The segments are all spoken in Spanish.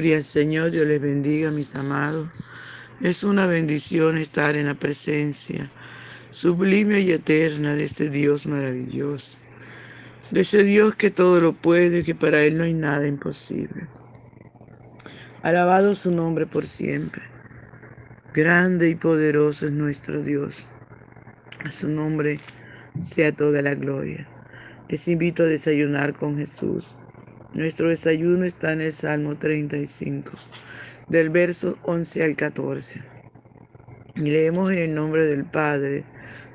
Gloria al Señor, Dios les bendiga, mis amados. Es una bendición estar en la presencia sublime y eterna de este Dios maravilloso, de ese Dios que todo lo puede, que para Él no hay nada imposible. Alabado su nombre por siempre. Grande y poderoso es nuestro Dios. A su nombre sea toda la gloria. Les invito a desayunar con Jesús. Nuestro desayuno está en el Salmo 35, del verso 11 al 14. Y leemos en el nombre del Padre,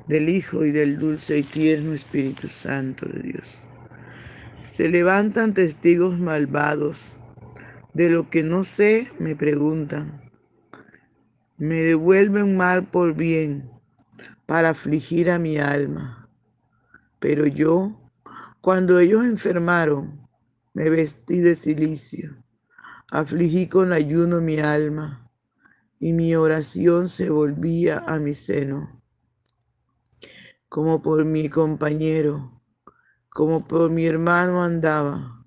del Hijo y del dulce y tierno Espíritu Santo de Dios. Se levantan testigos malvados. De lo que no sé, me preguntan. Me devuelven mal por bien para afligir a mi alma. Pero yo, cuando ellos enfermaron, me vestí de silicio, afligí con ayuno mi alma, y mi oración se volvía a mi seno, como por mi compañero, como por mi hermano andaba,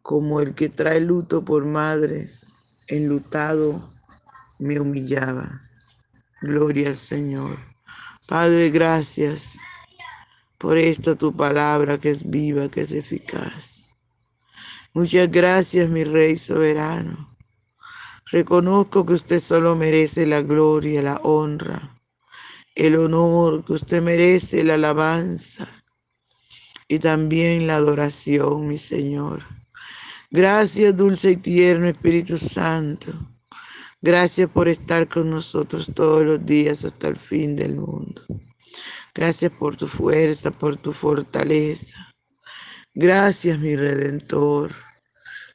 como el que trae luto por madre, enlutado me humillaba. Gloria al Señor. Padre, gracias por esta tu palabra que es viva, que es eficaz. Muchas gracias, mi Rey soberano. Reconozco que usted solo merece la gloria, la honra, el honor, que usted merece la alabanza y también la adoración, mi Señor. Gracias, dulce y tierno Espíritu Santo. Gracias por estar con nosotros todos los días hasta el fin del mundo. Gracias por tu fuerza, por tu fortaleza. Gracias, mi Redentor.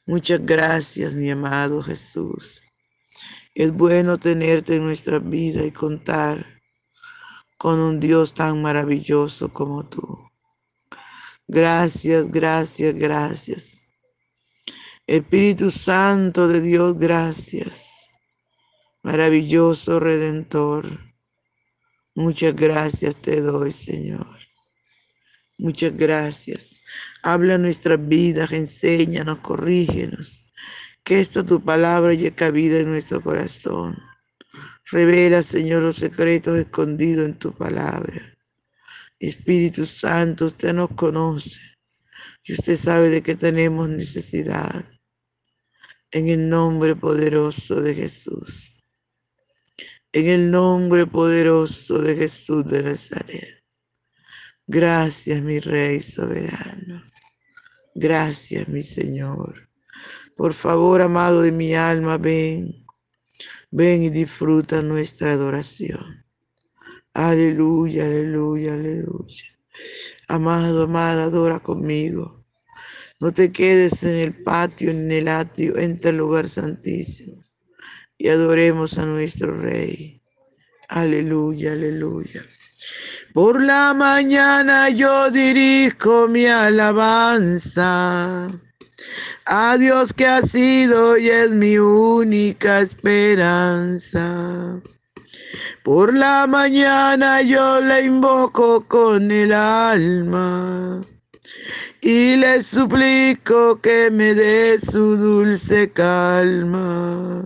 Muchas gracias, mi amado Jesús. Es bueno tenerte en nuestra vida y contar con un Dios tan maravilloso como tú. Gracias, gracias, gracias. Espíritu Santo de Dios, gracias. Maravilloso Redentor. Muchas gracias te doy, Señor. Muchas gracias. Habla nuestras vidas, enséñanos, corrígenos. Que esta tu palabra llegue cabida en nuestro corazón. Revela, Señor, los secretos escondidos en tu palabra. Espíritu Santo, usted nos conoce y usted sabe de qué tenemos necesidad. En el nombre poderoso de Jesús. En el nombre poderoso de Jesús de Nazaret. Gracias, mi Rey soberano. Gracias, mi Señor. Por favor, amado de mi alma, ven. Ven y disfruta nuestra adoración. Aleluya, aleluya, aleluya. Amado, amada, adora conmigo. No te quedes en el patio, en el atrio, entre el lugar santísimo. Y adoremos a nuestro Rey. Aleluya, aleluya. Por la mañana yo dirijo mi alabanza a Dios que ha sido y es mi única esperanza. Por la mañana yo le invoco con el alma y le suplico que me dé su dulce calma.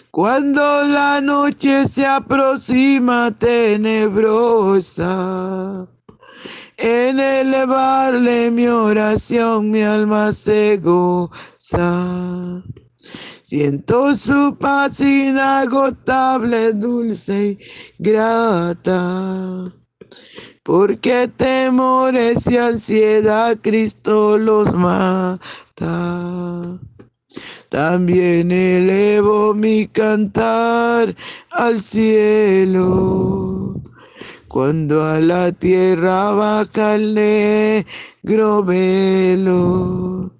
Cuando la noche se aproxima tenebrosa, en elevarle mi oración mi alma se goza. Siento su paz inagotable, dulce y grata. Porque temores y ansiedad Cristo los mata. También elevo mi cantar al cielo. Cuando a la tierra baja el negro velo.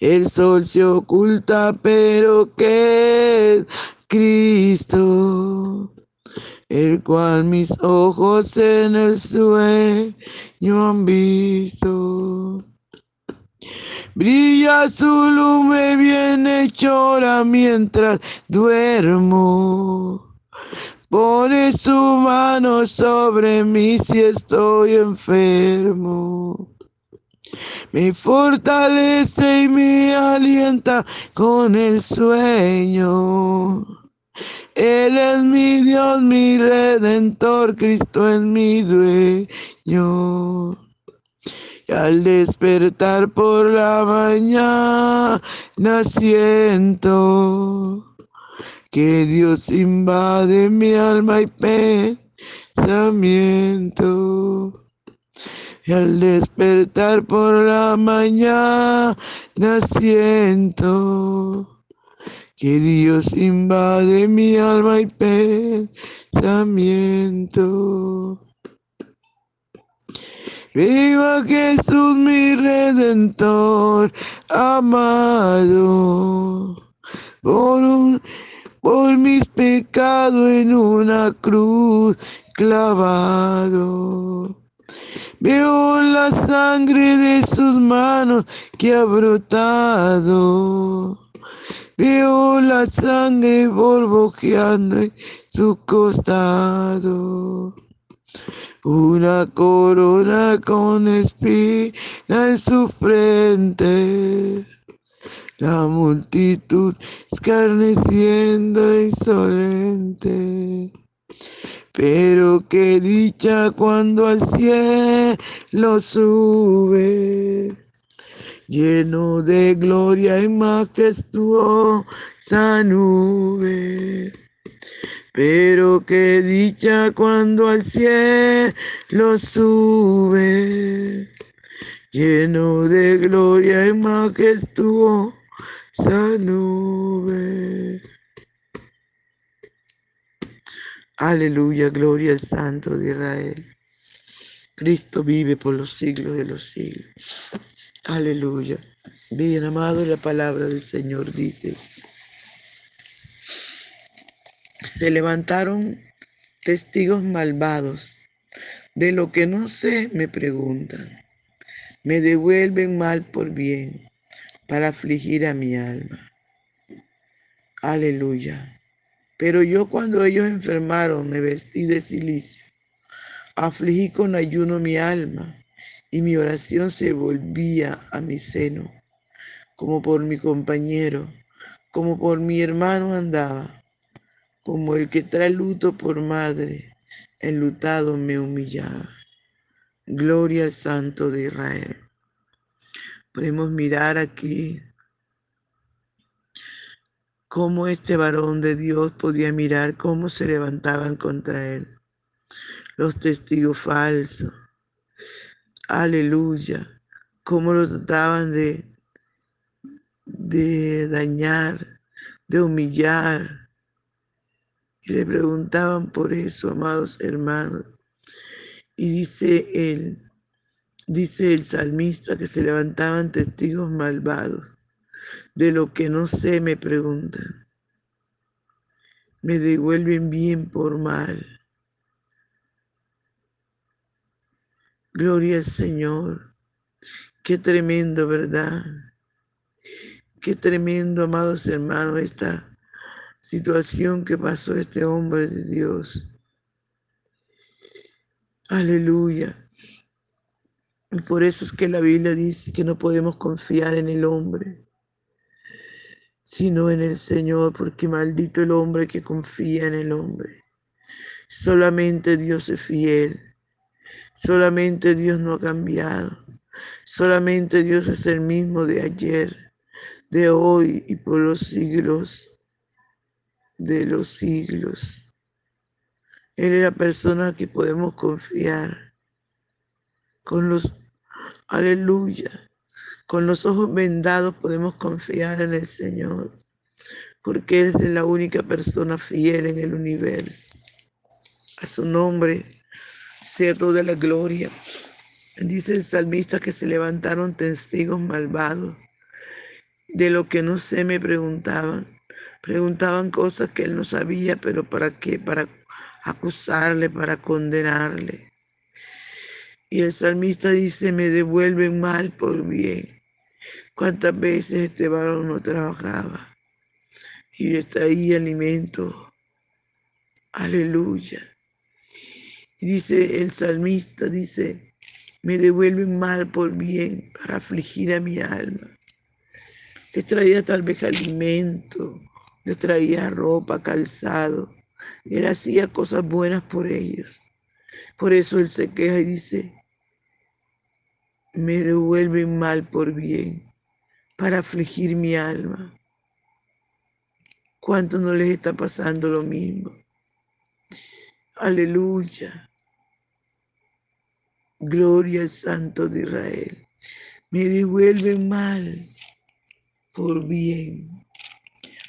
El sol se oculta, pero queda Cristo, el cual mis ojos en el sueño han visto. Brilla su lumbre bien hechora mientras duermo. Pone su mano sobre mí si estoy enfermo. Me fortalece y me alienta con el sueño. Él es mi Dios, mi redentor, Cristo es mi dueño. Y al despertar por la mañana siento que Dios invade mi alma y pensamiento. Y al despertar por la mañana siento que Dios invade mi alma y pensamiento. Viva Jesús mi redentor amado, por por mis pecados en una cruz clavado. Veo la sangre de sus manos que ha brotado. Veo la sangre borbojeando en su costado. Una corona con espina en su frente la multitud escarneciendo insolente. Pero qué dicha cuando al cielo sube, lleno de gloria y majestuosa nube. Pero qué dicha cuando al cielo sube, lleno de gloria y majestuosa nube. Aleluya, gloria al Santo de Israel. Cristo vive por los siglos de los siglos. Aleluya. Bien amado, la palabra del Señor dice, se levantaron testigos malvados. De lo que no sé, me preguntan. Me devuelven mal por bien para afligir a mi alma. Aleluya. Pero yo cuando ellos enfermaron me vestí de silicio, afligí con ayuno mi alma y mi oración se volvía a mi seno, como por mi compañero, como por mi hermano andaba, como el que trae luto por madre, enlutado me humillaba. Gloria al Santo de Israel. Podemos mirar aquí cómo este varón de Dios podía mirar cómo se levantaban contra él. Los testigos falsos. Aleluya. Cómo lo trataban de, de dañar, de humillar. Le preguntaban por eso, amados hermanos. Y dice él, Dice el salmista que se levantaban testigos malvados. De lo que no sé me preguntan. Me devuelven bien por mal. Gloria al Señor. Qué tremendo, ¿verdad? Qué tremendo, amados hermanos, esta situación que pasó este hombre de Dios. Aleluya. Y por eso es que la Biblia dice que no podemos confiar en el hombre, sino en el Señor, porque maldito el hombre que confía en el hombre. Solamente Dios es fiel. Solamente Dios no ha cambiado. Solamente Dios es el mismo de ayer, de hoy y por los siglos de los siglos. Él es la persona que podemos confiar con los, aleluya, con los ojos vendados podemos confiar en el Señor, porque Él es la única persona fiel en el universo. A su nombre sea toda la gloria. Dice el salmista que se levantaron testigos malvados. De lo que no sé me preguntaban. Preguntaban cosas que él no sabía, pero ¿para qué? Para acusarle, para condenarle. Y el salmista dice, me devuelven mal por bien. ¿Cuántas veces este varón no trabajaba? Y le traía alimento. Aleluya. Y dice el salmista, dice, me devuelven mal por bien para afligir a mi alma. Les traía tal vez alimento, les traía ropa, calzado. Él hacía cosas buenas por ellos. Por eso él se queja y dice, me devuelven mal por bien para afligir mi alma. ¿Cuánto no les está pasando lo mismo? Aleluya. Gloria al Santo de Israel. Me devuelven mal por bien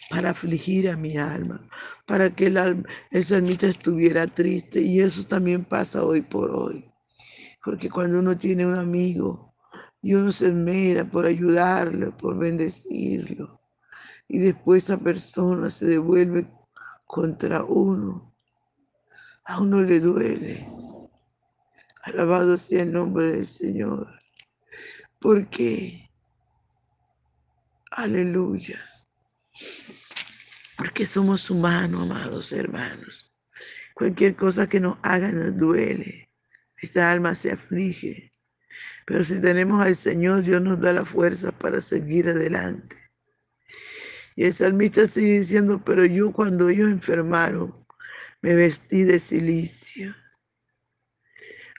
para afligir a mi alma, para que el, el salmista estuviera triste. Y eso también pasa hoy por hoy. Porque cuando uno tiene un amigo y uno se esmera por ayudarlo, por bendecirlo, y después esa persona se devuelve contra uno, a uno le duele. Alabado sea el nombre del Señor. Porque, aleluya, porque somos humanos, amados hermanos. Cualquier cosa que nos haga nos duele. Esta alma se aflige. Pero si tenemos al Señor, Dios nos da la fuerza para seguir adelante. Y el salmista sigue diciendo, pero yo cuando ellos enfermaron, me vestí de silicio.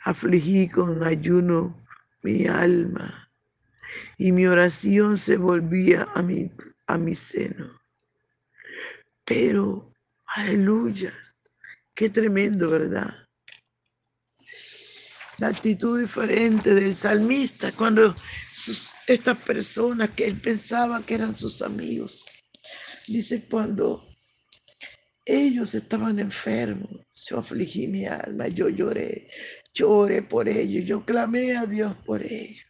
Afligí con ayuno mi alma y mi oración se volvía a mi, a mi seno. Pero, aleluya, qué tremendo, ¿verdad? La actitud diferente del salmista cuando estas personas que él pensaba que eran sus amigos, dice cuando ellos estaban enfermos, yo afligí mi alma, yo lloré, lloré por ellos, yo clamé a Dios por ellos.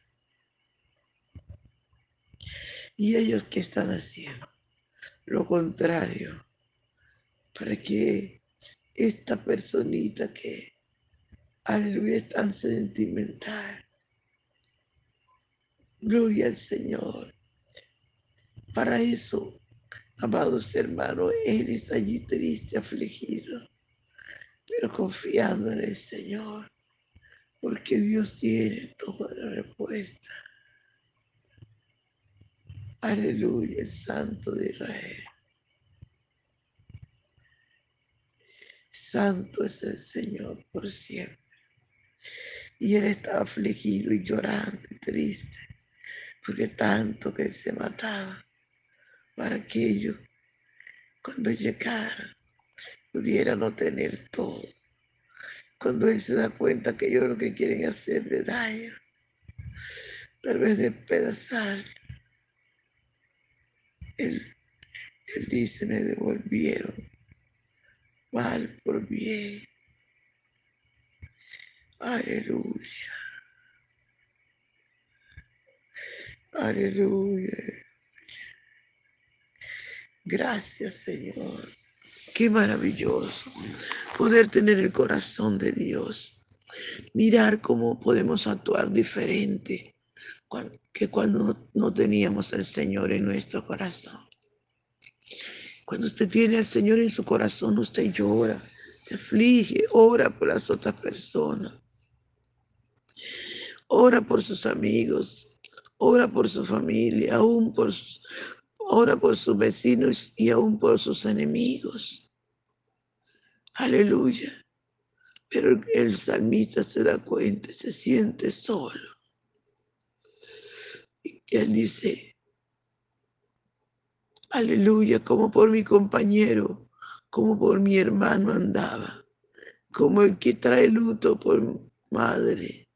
¿Y ellos qué están haciendo? Lo contrario para que esta personita que, aleluya, es tan sentimental, gloria al Señor. Para eso, amados hermanos, Él está allí triste, afligido, pero confiando en el Señor, porque Dios tiene toda la respuesta. Aleluya, el Santo de Israel. Santo es el Señor por siempre. Y él estaba afligido y llorando y triste, porque tanto que se mataba para que ellos, cuando llegaran, pudieran no tener todo. Cuando él se da cuenta que ellos lo que quieren hacerle daño, tal vez despedazar, él, él dice, me devolvieron mal por bien. Aleluya. Aleluya. Gracias Señor. Qué maravilloso poder tener el corazón de Dios. Mirar cómo podemos actuar diferente que cuando no teníamos al Señor en nuestro corazón. Cuando usted tiene al Señor en su corazón, usted llora, se aflige, ora por las otras personas. Ora por sus amigos, ora por su familia, aún por, ora por sus vecinos y aún por sus enemigos. Aleluya. Pero el salmista se da cuenta, se siente solo. Y él dice, Aleluya, como por mi compañero, como por mi hermano andaba, como el que trae luto por madre.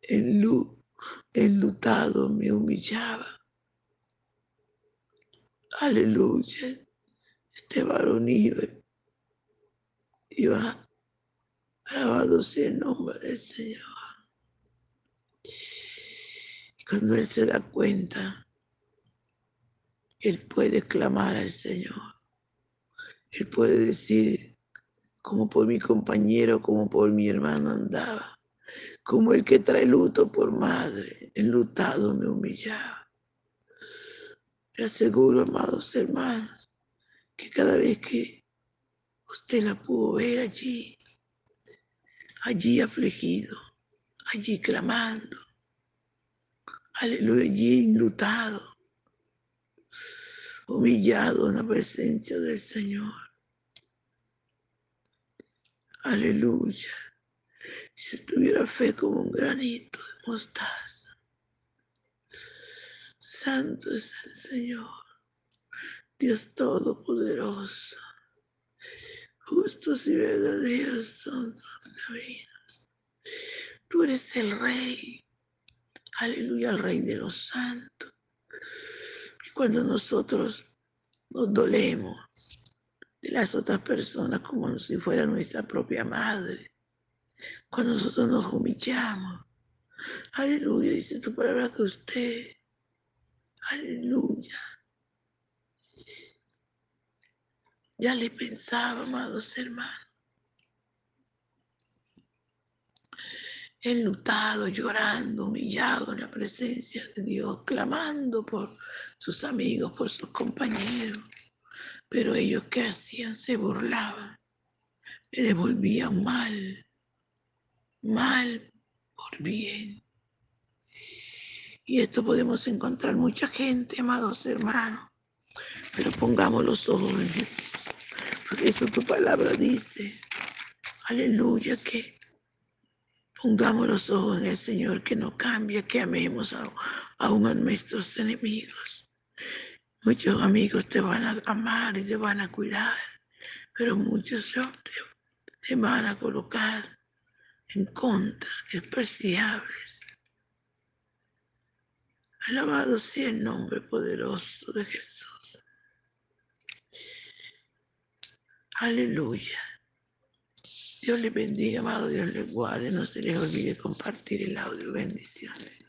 En enlutado me humillaba. Aleluya. Este varón iba, iba, alabado sea el nombre del Señor. Y cuando él se da cuenta, Él puede clamar al Señor. Él puede decir, como por mi compañero, como por mi hermano andaba, como el que trae luto por madre, enlutado me humillaba. Te aseguro, amados hermanos, que cada vez que usted la pudo ver allí, allí afligido, allí clamando, allí enlutado, humillado en la presencia del Señor. Aleluya. Si tuviera fe como un granito de mostaza. Santo es el Señor, Dios Todopoderoso. Justos y verdaderos son tus caminos. Tú eres el Rey. Aleluya, el Rey de los santos cuando nosotros nos dolemos de las otras personas como si fuera nuestra propia madre, cuando nosotros nos humillamos. Aleluya, dice tu palabra que usted, aleluya. Ya le pensaba, amados hermanos. Enlutado, llorando, humillado en la presencia de Dios, clamando por sus amigos, por sus compañeros. Pero ellos qué hacían? Se burlaban, le devolvían mal, mal por bien. Y esto podemos encontrar mucha gente, amados hermanos. Pero pongamos los ojos en Jesús. Porque eso tu palabra dice. Aleluya, que Pongamos los ojos en el Señor que no cambia, que amemos aún a nuestros enemigos. Muchos amigos te van a amar y te van a cuidar, pero muchos te, te van a colocar en contra, despreciables. Alabado sea el nombre poderoso de Jesús. Aleluya. Dios les bendiga, amado, Dios les guarde. No se les olvide compartir el audio. Bendiciones.